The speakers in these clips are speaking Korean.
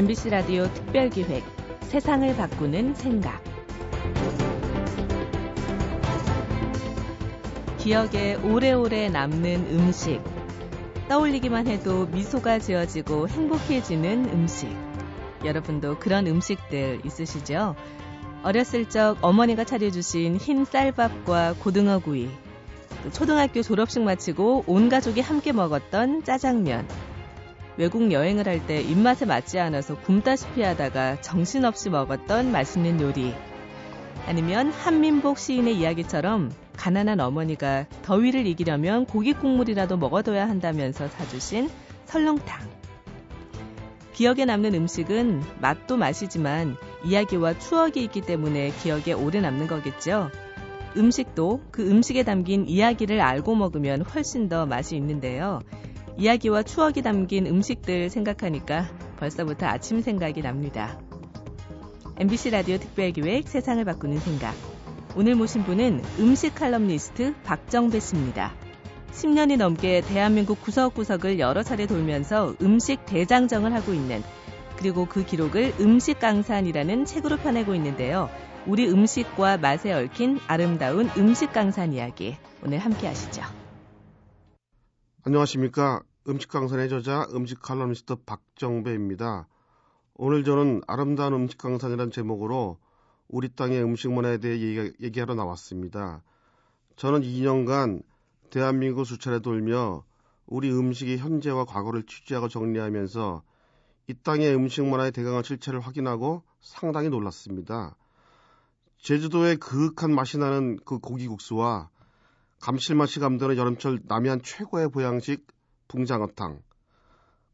MBC 라디오 특별기획 세상을 바꾸는 생각. 기억에 오래오래 남는 음식. 떠올리기만 해도 미소가 지어지고 행복해지는 음식. 여러분도 그런 음식들 있으시죠? 어렸을 적 어머니가 차려주신 흰 쌀밥과 고등어 구이. 초등학교 졸업식 마치고 온 가족이 함께 먹었던 짜장면 외국 여행을 할 때 입맛에 맞지 않아서 굶다시피 하다가 정신없이 먹었던 맛있는 요리. 아니면 한민복 시인의 이야기처럼 가난한 어머니가 더위를 이기려면 고기 국물이라도 먹어둬야 한다면서 사주신 설렁탕. 기억에 남는 음식은 맛도 맛이지만 이야기와 추억이 있기 때문에 기억에 오래 남는 거겠죠. 음식도 그 음식에 담긴 이야기를 알고 먹으면 훨씬 더 맛이 있는데요. 이야기와 추억이 담긴 음식들 생각하니까 벌써부터 아침 생각이 납니다. MBC 라디오 특별기획 세상을 바꾸는 생각. 오늘 모신 분은 음식 칼럼니스트 박정배 씨입니다. 10년이 넘게 대한민국 구석구석을 여러 차례 돌면서 음식 대장정을 하고 있는 그리고 그 기록을 음식 강산이라는 책으로 펴내고 있는데요. 우리 음식과 맛에 얽힌 아름다운 음식 강산 이야기 오늘 함께 하시죠. 안녕하십니까. 음식 강산의 저자 음식 칼럼니스트 박정배입니다. 오늘 저는 아름다운 음식 강산이라는 제목으로 우리 땅의 음식 문화에 대해 얘기, 얘기 하러 나왔습니다. 저는 2년간 대한민국 수차례 돌며 우리 음식의 현재와 과거를 취재하고 정리하면서 이 땅의 음식 문화의 대강한 실체를 확인하고 상당히 놀랐습니다. 제주도의 그윽한 맛이 나는 그 고기국수와 감칠맛이 감도는 여름철 남해안 최고의 보양식 붕장어탕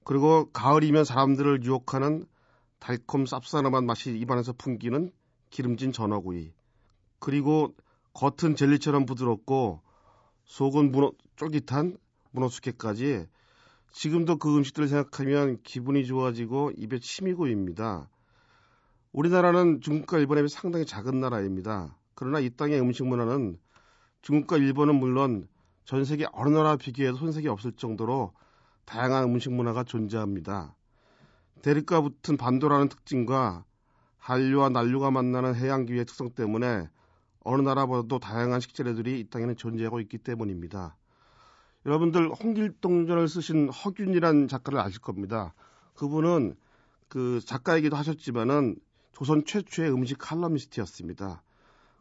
그리고 가을이면 사람들을 유혹하는 달콤 쌉싸름한 맛이 입안에서 풍기는 기름진 전어구이 그리고 겉은 젤리처럼 부드럽고 속은 문어 쫄깃한 문어 숙회까지 지금도 그 음식들을 생각하면 기분이 좋아지고 입에 침이 고입니다. 우리나라는 중국과 일본에 비해 상당히 작은 나라입니다. 그러나 이 땅의 음식 문화는 중국과 일본은 물론 전 세계 어느 나라 비교해도 손색이 없을 정도로 다양한 음식 문화가 존재합니다. 대륙과 붙은 반도라는 특징과 한류와 난류가 만나는 해양 기후의 특성 때문에 어느 나라보다도 다양한 식재료들이 이 땅에는 존재하고 있기 때문입니다. 여러분들 홍길동전을 쓰신 허균이라는 작가를 아실 겁니다. 그분은 그 작가이기도 하셨지만은 조선 최초의 음식 칼럼니스트였습니다.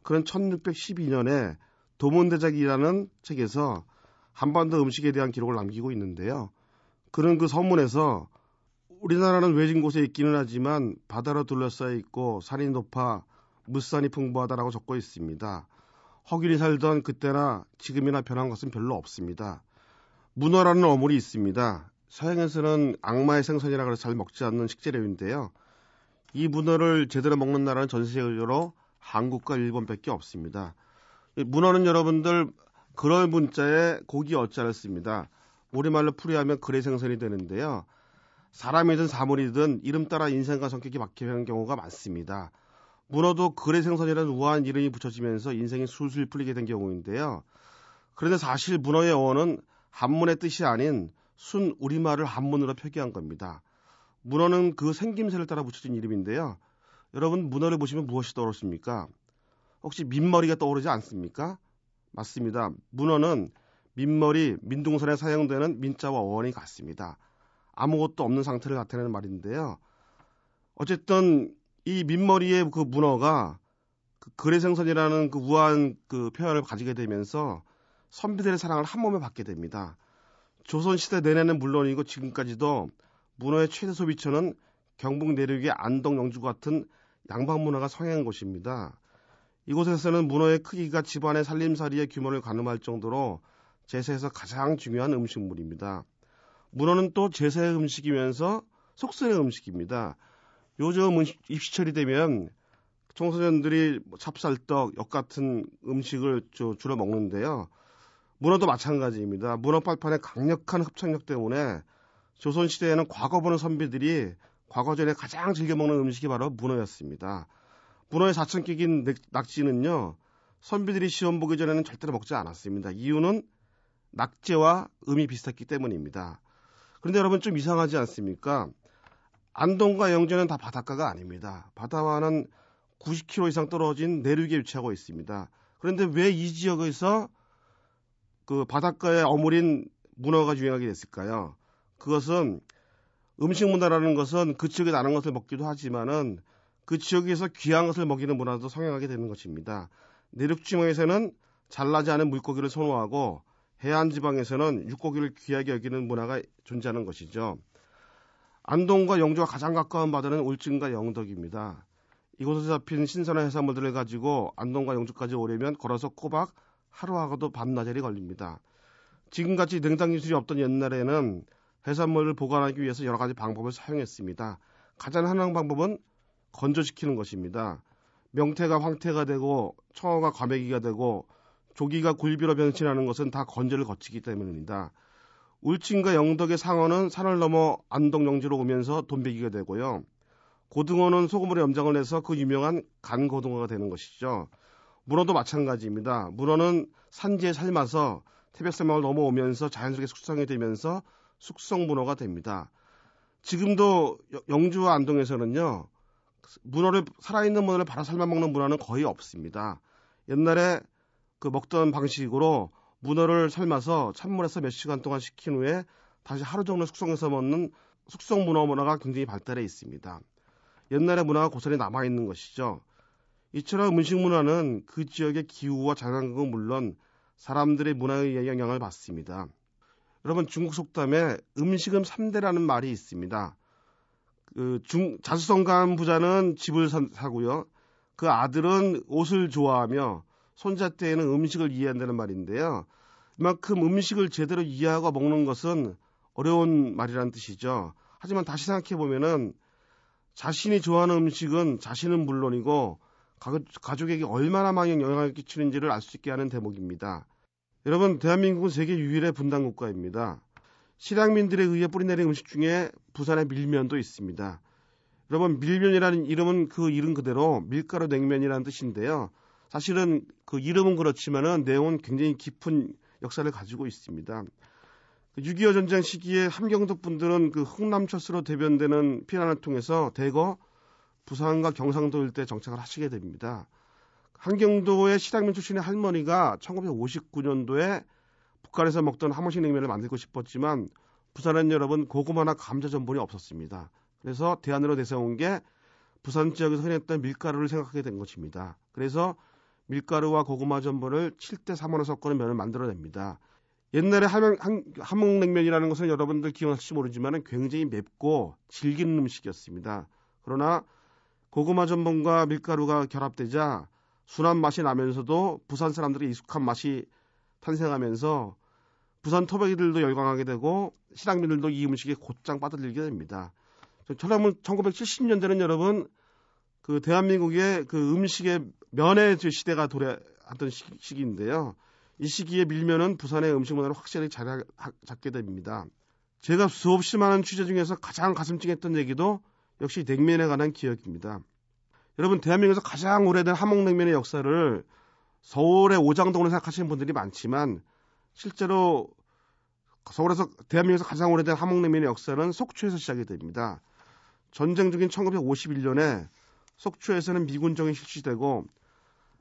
그런 1612년에 도문대작이라는 책에서 한반도 음식에 대한 기록을 남기고 있는데요. 그런 그 서문에서 우리나라는 외진 곳에 있기는 하지만 바다로 둘러싸여 있고 산이 높아 물산이 풍부하다라고 적고 있습니다. 허균이 살던 그때나 지금이나 변한 것은 별로 없습니다. 문어라는 어물이 있습니다. 서양에서는 악마의 생선이라 그래서 잘 먹지 않는 식재료인데요. 이 문어를 제대로 먹는 나라는 전 세계적으로 한국과 일본밖에 없습니다. 문어는 여러분들 그럴 문자에 고기 어자를 씁니다. 우리말로 풀이하면 그래 생선이 되는데요. 사람이든 사물이든 이름 따라 인생과 성격이 바뀌는 경우가 많습니다. 문어도 그래 생선이라는 우아한 이름이 붙여지면서 인생이 술술 풀리게 된 경우인데요. 그런데 사실 문어의 어원은 한문의 뜻이 아닌 순 우리말을 한문으로 표기한 겁니다. 문어는 그 생김새를 따라 붙여진 이름인데요. 여러분 문어를 보시면 무엇이 떠오르십니까? 혹시 민머리가 떠오르지 않습니까? 맞습니다. 문어는 민머리, 민둥선에 사용되는 민자와 어원이 같습니다. 아무것도 없는 상태를 나타내는 말인데요. 어쨌든 이 민머리의 그 문어가 그 거래생선이라는 그 우아한 그 표현을 가지게 되면서 선비들의 사랑을 한 몸에 받게 됩니다. 조선시대 내내는 물론이고 지금까지도 문어의 최대 소비처는 경북 내륙의 안동, 영주 같은 양방 문화가 성행한 곳입니다. 이곳에서는 문어의 크기가 집안의 살림살이의 규모를 가늠할 정도로 제세에서 가장 중요한 음식물입니다. 문어는 또 제세의 음식이면서 속세의 음식입니다. 요즘 입시철이 되면 청소년들이 뭐 찹쌀떡, 역 같은 음식을 주로 먹는데요. 문어도 마찬가지입니다. 문어 빨판의 강력한 흡착력 때문에 조선시대에는 과거 보는 선비들이 과거전에 가장 즐겨 먹는 음식이 바로 문어였습니다. 문어의 사천끼긴 낙지는요, 선비들이 시험 보기 전에는 절대로 먹지 않았습니다. 이유는 낙지와 음이 비슷했기 때문입니다. 그런데 여러분 좀 이상하지 않습니까? 안동과 영주는 다 바닷가가 아닙니다. 바다와는 90km 이상 떨어진 내륙에 위치하고 있습니다. 그런데 왜 이 지역에서 그 바닷가에 어물인 문어가 유행하게 됐을까요? 그것은 음식 문화라는 것은 그 지역에 나는 것을 먹기도 하지만은 그 지역에서 귀한 것을 먹이는 문화도 성행하게 되는 것입니다. 내륙 지방에서는 잘나지 않은 물고기를 선호하고 해안 지방에서는 육고기를 귀하게 여기는 문화가 존재하는 것이죠. 안동과 영주와 가장 가까운 바다는 울진과 영덕입니다. 이곳에서 잡힌 신선한 해산물들을 가지고 안동과 영주까지 오려면 걸어서 꼬박 하루하고도 밤낮이 걸립니다. 지금같이 냉장 기술이 없던 옛날에는 해산물을 보관하기 위해서 여러 가지 방법을 사용했습니다. 가장 흔한 방법은 건조시키는 것입니다. 명태가 황태가 되고 청어가 과메기가 되고 조기가 굴비로 변신하는 것은 다 건조를 거치기 때문입니다. 울진과 영덕의 상어는 산을 넘어 안동 영지로 오면서 돈베기가 되고요. 고등어는 소금으로 염장을 해서 그 유명한 간고등어가 되는 것이죠. 문어도 마찬가지입니다. 문어는 산지에 삶아서 태백산맥을 넘어오면서 자연스럽게 숙성이 되면서 숙성 문어가 됩니다. 지금도 영주와 안동에서는요, 문어를, 살아있는 문어를 바로 삶아 먹는 문화는 거의 없습니다. 옛날에 그 먹던 방식으로 문어를 삶아서 찬물에서 몇 시간 동안 식힌 후에 다시 하루 정도 숙성해서 먹는 숙성 문어 문화가 굉장히 발달해 있습니다. 옛날의 문화가 고스란히 남아 있는 것이죠. 이처럼 음식 문화는 그 지역의 기후와 자연환경은 물론 사람들의 문화의 영향을 받습니다. 여러분 중국 속담에 음식은 3대라는 말이 있습니다. 그 중, 자수성가한 부자는 집을 사, 사고요. 그 아들은 옷을 좋아하며 손자 때에는 음식을 이해한다는 말인데요. 이만큼 음식을 제대로 이해하고 먹는 것은 어려운 말이라는 뜻이죠. 하지만 다시 생각해 보면은 자신이 좋아하는 음식은 자신은 물론이고 가족에게 얼마나 많은 영향을 끼치는지를 알 수 있게 하는 대목입니다. 여러분, 대한민국은 세계 유일의 분단 국가입니다. 실향민들에 의해 뿌리내린 음식 중에 부산의 밀면도 있습니다. 여러분, 밀면이라는 이름은 그 이름 그대로 밀가루 냉면이라는 뜻인데요. 사실은 그 이름은 그렇지만은 내용은 굉장히 깊은 역사를 가지고 있습니다. 6.25그 전쟁 시기에 함경도 분들은 그 흥남철수로 대변되는 피난을 통해서 대거 부산과 경상도 일대 정착을 하시게 됩니다. 한경도의 실향면 출신의 할머니가 1959년도에 북한에서 먹던 함흥식 냉면을 만들고 싶었지만 부산은 여러분 고구마나 감자 전분이 없었습니다. 그래서 대안으로 내세운 게 부산 지역에서 흔했던 밀가루를 생각하게 된 것입니다. 그래서 밀가루와 고구마 전분을 7대 3으로 섞어는 면을 만들어냅니다. 옛날에 함흥, 함흥냉면이라는 것은 여러분들 기억하실지 모르지만 굉장히 맵고 질긴 음식이었습니다. 그러나 고구마 전분과 밀가루가 결합되자 순한 맛이 나면서도 부산 사람들의 익숙한 맛이 탄생하면서 부산 토박이들도 열광하게 되고 실향민들도 이 음식에 곧장 빠져들게 됩니다. 저는 1970년대는 여러분 그 대한민국의 그 음식의 면의 시대가 도래하던 시 기인데요. 이 시기에 밀면은 부산의 음식 문화를 확실히 잘 잡게 됩니다. 제가 수없이 많은 취재 중에서 가장 가슴 찡했던 얘기도 역시 냉면에 관한 기억입니다. 여러분 대한민국에서 가장 오래된 함흥냉면의 역사를 서울의 오장동으로 생각하시는 분들이 많지만 실제로 서울에서 대한민국에서 가장 오래된 함흥냉면의 역사는 속초에서 시작이 됩니다. 전쟁 중인 1951년에 속초에서는 미군정이 실시되고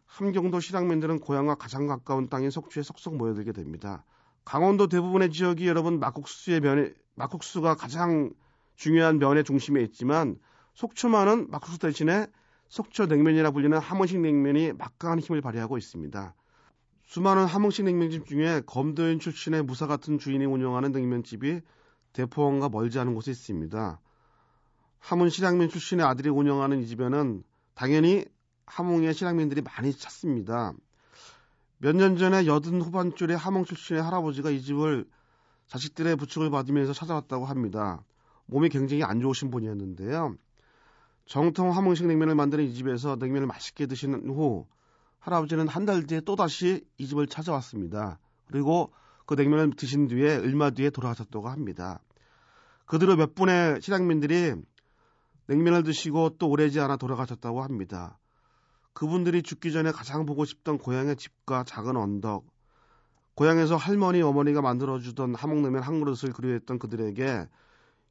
함경도 실향민들은 고향과 가장 가까운 땅인 속초에 속속 모여들게 됩니다. 강원도 대부분의 지역이 여러분 막국수의 면에 막국수가 가장 중요한 면의 중심에 있지만 속초만은 막국수 대신에 속초 냉면이라 불리는 함흥식 냉면이 막강한 힘을 발휘하고 있습니다. 수많은 함흥식 냉면집 중에 검도인 출신의 무사 같은 주인이 운영하는 냉면집이 대포원과 멀지 않은 곳에 있습니다. 함흥 실향면 출신의 아들이 운영하는 이 집에는 당연히 함흥의 실향면들이 많이 찾습니다. 몇 년 전에 여든 후반줄에 함흥 출신의 할아버지가 이 집을 자식들의 부축을 받으면서 찾아왔다고 합니다. 몸이 굉장히 안 좋으신 분이었는데요. 정통 함흥식 냉면을 만드는 이 집에서 냉면을 맛있게 드시는 후 할아버지는 한 달 뒤에 또다시 이 집을 찾아왔습니다. 그리고 그 냉면을 드신 뒤에 얼마 뒤에 돌아가셨다고 합니다. 그대로 몇 분의 실향민들이 냉면을 드시고 또 오래지 않아 돌아가셨다고 합니다. 그분들이 죽기 전에 가장 보고 싶던 고향의 집과 작은 언덕, 고향에서 할머니, 어머니가 만들어주던 함흥냉면 한 그릇을 그리워했던 그들에게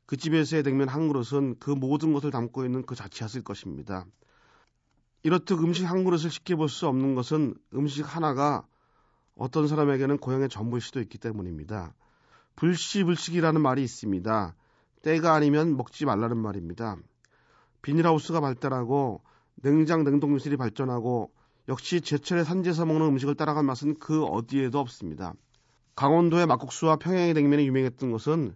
그 집에서의 냉면 한 그릇은 그 모든 것을 담고 있는 그 자체였을 것입니다. 이렇듯 음식 한 그릇을 쉽게 볼 수 없는 것은 음식 하나가 어떤 사람에게는 고향의 전부일 수도 있기 때문입니다. 불시불식이라는 말이 있습니다. 때가 아니면 먹지 말라는 말입니다. 비닐하우스가 발달하고 냉장 냉동기술이 발전하고 역시 제철에 산지에서 먹는 음식을 따라간 맛은 그 어디에도 없습니다. 강원도의 막국수와 평양의 냉면이 유명했던 것은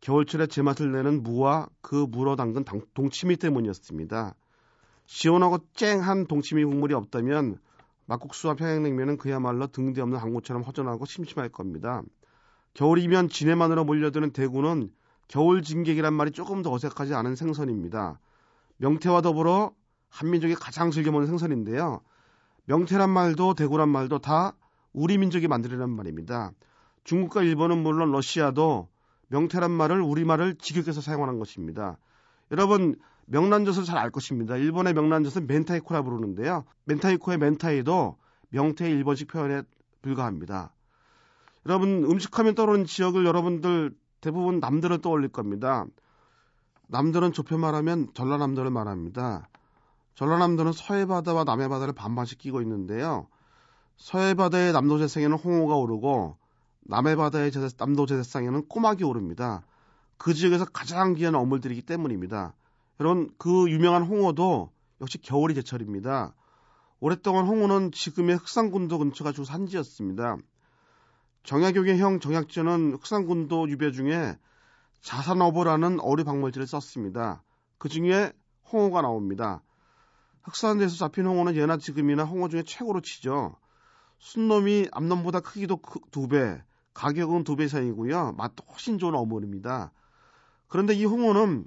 겨울철에 제맛을 내는 무와 그 무로 담근 동치미 때문이었습니다. 시원하고 쨍한 동치미 국물이 없다면 막국수와 평양냉면은 그야말로 등대 없는 항구처럼 허전하고 심심할 겁니다. 겨울이면 진해만으로 몰려드는 대구는 겨울 진객이란 말이 조금 더 어색하지 않은 생선입니다. 명태와 더불어 한민족이 가장 즐겨 먹는 생선인데요. 명태란 말도 대구란 말도 다 우리 민족이 만들어낸 말입니다. 중국과 일본은 물론 러시아도 명태란 말을 우리말을 직역해서 사용하는 것입니다. 여러분 명란젓을 잘 알 것입니다. 일본의 명란젓은 멘타이코라 부르는데요. 멘타이코의 멘타이도 명태의 일본식 표현에 불과합니다. 여러분 음식하면 떠오르는 지역을 여러분들 대부분 남들을 떠올릴 겁니다. 남들은 좁혀 말하면 전라남도를 말합니다. 전라남도는 서해바다와 남해바다를 반반씩 끼고 있는데요. 서해바다의 남도재상에는 홍어가 오르고 남해바다의 남도재상에는 꼬막이 오릅니다. 그 지역에서 가장 귀한 어물들이기 때문입니다. 여러분 그 유명한 홍어도 역시 겨울이 제철입니다. 오랫동안 홍어는 지금의 흑산군도 근처가 주 산지였습니다. 정약용의 형 정약전은 흑산군도 유배 중에 자산어보라는 어류 박물지를 썼습니다. 그 중에 홍어가 나옵니다. 흑산에서 잡힌 홍어는 예나 지금이나 홍어 중에 최고로 치죠. 순놈이 암놈보다 크기도 두 배, 가격은 두 배 이상이고요. 맛도 훨씬 좋은 어물입니다. 그런데 이 홍어는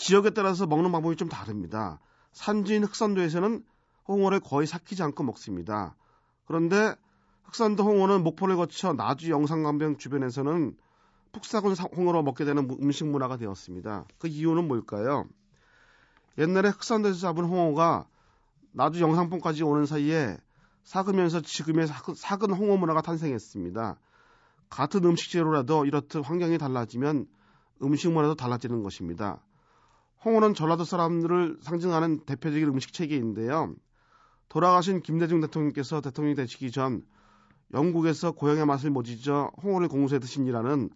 지역에 따라서 먹는 방법이 좀 다릅니다. 산지인 흑산도에서는 홍어를 거의 삭히지 않고 먹습니다. 그런데 흑산도 홍어는 목포를 거쳐 나주 영산강변 주변에서는 푹삭은 홍어로 먹게 되는 음식 문화가 되었습니다. 그 이유는 뭘까요? 옛날에 흑산도에서 잡은 홍어가 나주 영상봉까지 오는 사이에 삭으면서 지금의 삭은 홍어 문화가 탄생했습니다. 같은 음식 재료라도 이렇듯 환경이 달라지면 음식 문화도 달라지는 것입니다. 홍어는 전라도 사람들을 상징하는 대표적인 음식 체계인데요. 돌아가신 김대중 대통령께서 대통령이 되시기 전 영국에서 고향의 맛을 못 잊어 홍어를 공수해 드신이라는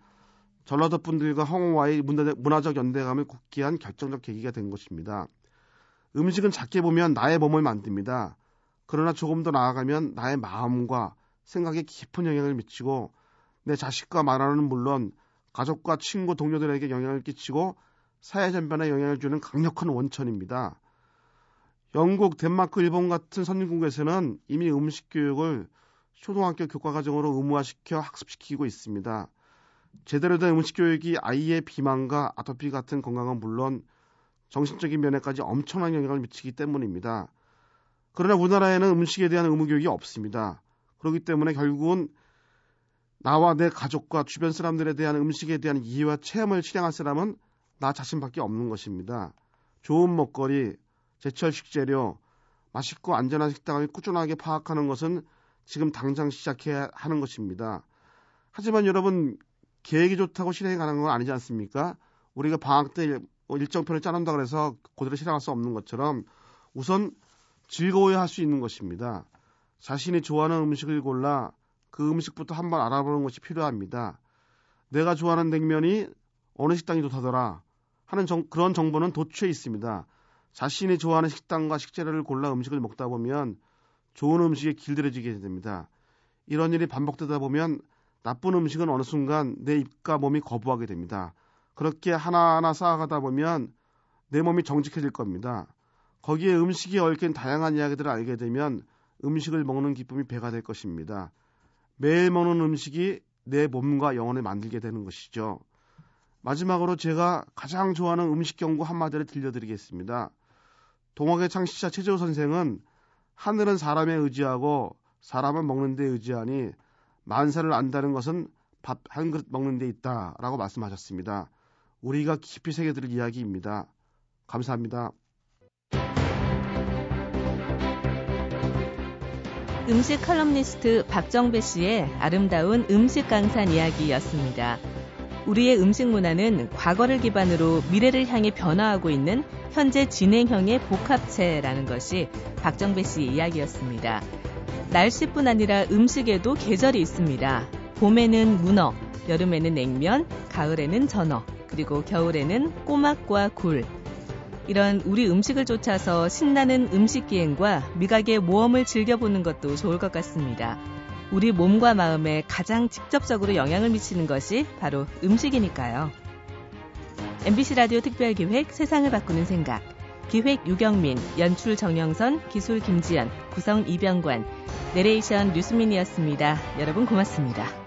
전라도 분들과 홍어와의 문화적 연대감을 굳게 한 결정적 계기가 된 것입니다. 음식은 작게 보면 나의 몸을 만듭니다. 그러나 조금 더 나아가면 나의 마음과 생각에 깊은 영향을 미치고 내 자식과 말하는 물론 가족과 친구 동료들에게 영향을 끼치고 사회 전반에 영향을 주는 강력한 원천입니다. 영국, 덴마크, 일본 같은 선진국에서는 이미 음식 교육을 초등학교 교과 과정으로 의무화시켜 학습시키고 있습니다. 제대로 된 음식 교육이 아이의 비만과 아토피 같은 건강은 물론 정신적인 면에까지 엄청난 영향을 미치기 때문입니다. 그러나 우리나라에는 음식에 대한 의무 교육이 없습니다. 그렇기 때문에 결국은 나와 내 가족과 주변 사람들에 대한 음식에 대한 이해와 체험을 실행할 사람은 나 자신밖에 없는 것입니다. 좋은 먹거리, 제철 식재료, 맛있고 안전한 식당을 꾸준하게 파악하는 것은 지금 당장 시작해야 하는 것입니다. 하지만 여러분 계획이 좋다고 실행이 가능한 건 아니지 않습니까? 우리가 방학 때 일정표를 짜놓는다 그래서 그대로 실행할 수 없는 것처럼 우선 즐거워야 할 수 있는 것입니다. 자신이 좋아하는 음식을 골라 그 음식부터 한번 알아보는 것이 필요합니다. 내가 좋아하는 냉면이 어느 식당이 좋다더라 하는 정, 그런 정보는 도처에 있습니다. 자신이 좋아하는 식당과 식재료를 골라 음식을 먹다 보면 좋은 음식에 길들여지게 됩니다. 이런 일이 반복되다 보면 나쁜 음식은 어느 순간 내 입과 몸이 거부하게 됩니다. 그렇게 하나하나 쌓아가다 보면 내 몸이 정직해질 겁니다. 거기에 음식이 얽힌 다양한 이야기들을 알게 되면 음식을 먹는 기쁨이 배가 될 것입니다. 매일 먹는 음식이 내 몸과 영혼을 만들게 되는 것이죠. 마지막으로 제가 가장 좋아하는 음식 경고 한마디를 들려드리겠습니다. 동학의 창시자 최재호 선생은 하늘은 사람에 의지하고 사람은 먹는 데 의지하니 만사를 안다는 것은 밥 한 그릇 먹는 데 있다 라고 말씀하셨습니다. 우리가 깊이 새겨들을 이야기입니다. 감사합니다. 음식 칼럼니스트 박정배 씨의 아름다운 음식 강산 이야기였습니다. 우리의 음식 문화는 과거를 기반으로 미래를 향해 변화하고 있는 현재 진행형의 복합체라는 것이 박정배 씨의 이야기였습니다. 날씨뿐 아니라 음식에도 계절이 있습니다. 봄에는 문어, 여름에는 냉면, 가을에는 전어, 그리고 겨울에는 꼬막과 굴. 이런 우리 음식을 쫓아서 신나는 음식 기행과 미각의 모험을 즐겨보는 것도 좋을 것 같습니다. 우리 몸과 마음에 가장 직접적으로 영향을 미치는 것이 바로 음식이니까요. MBC 라디오 특별기획 세상을 바꾸는 생각. 기획 유경민, 연출 정영선, 기술 김지연, 구성 이병관, 내레이션 류수민이었습니다. 여러분 고맙습니다.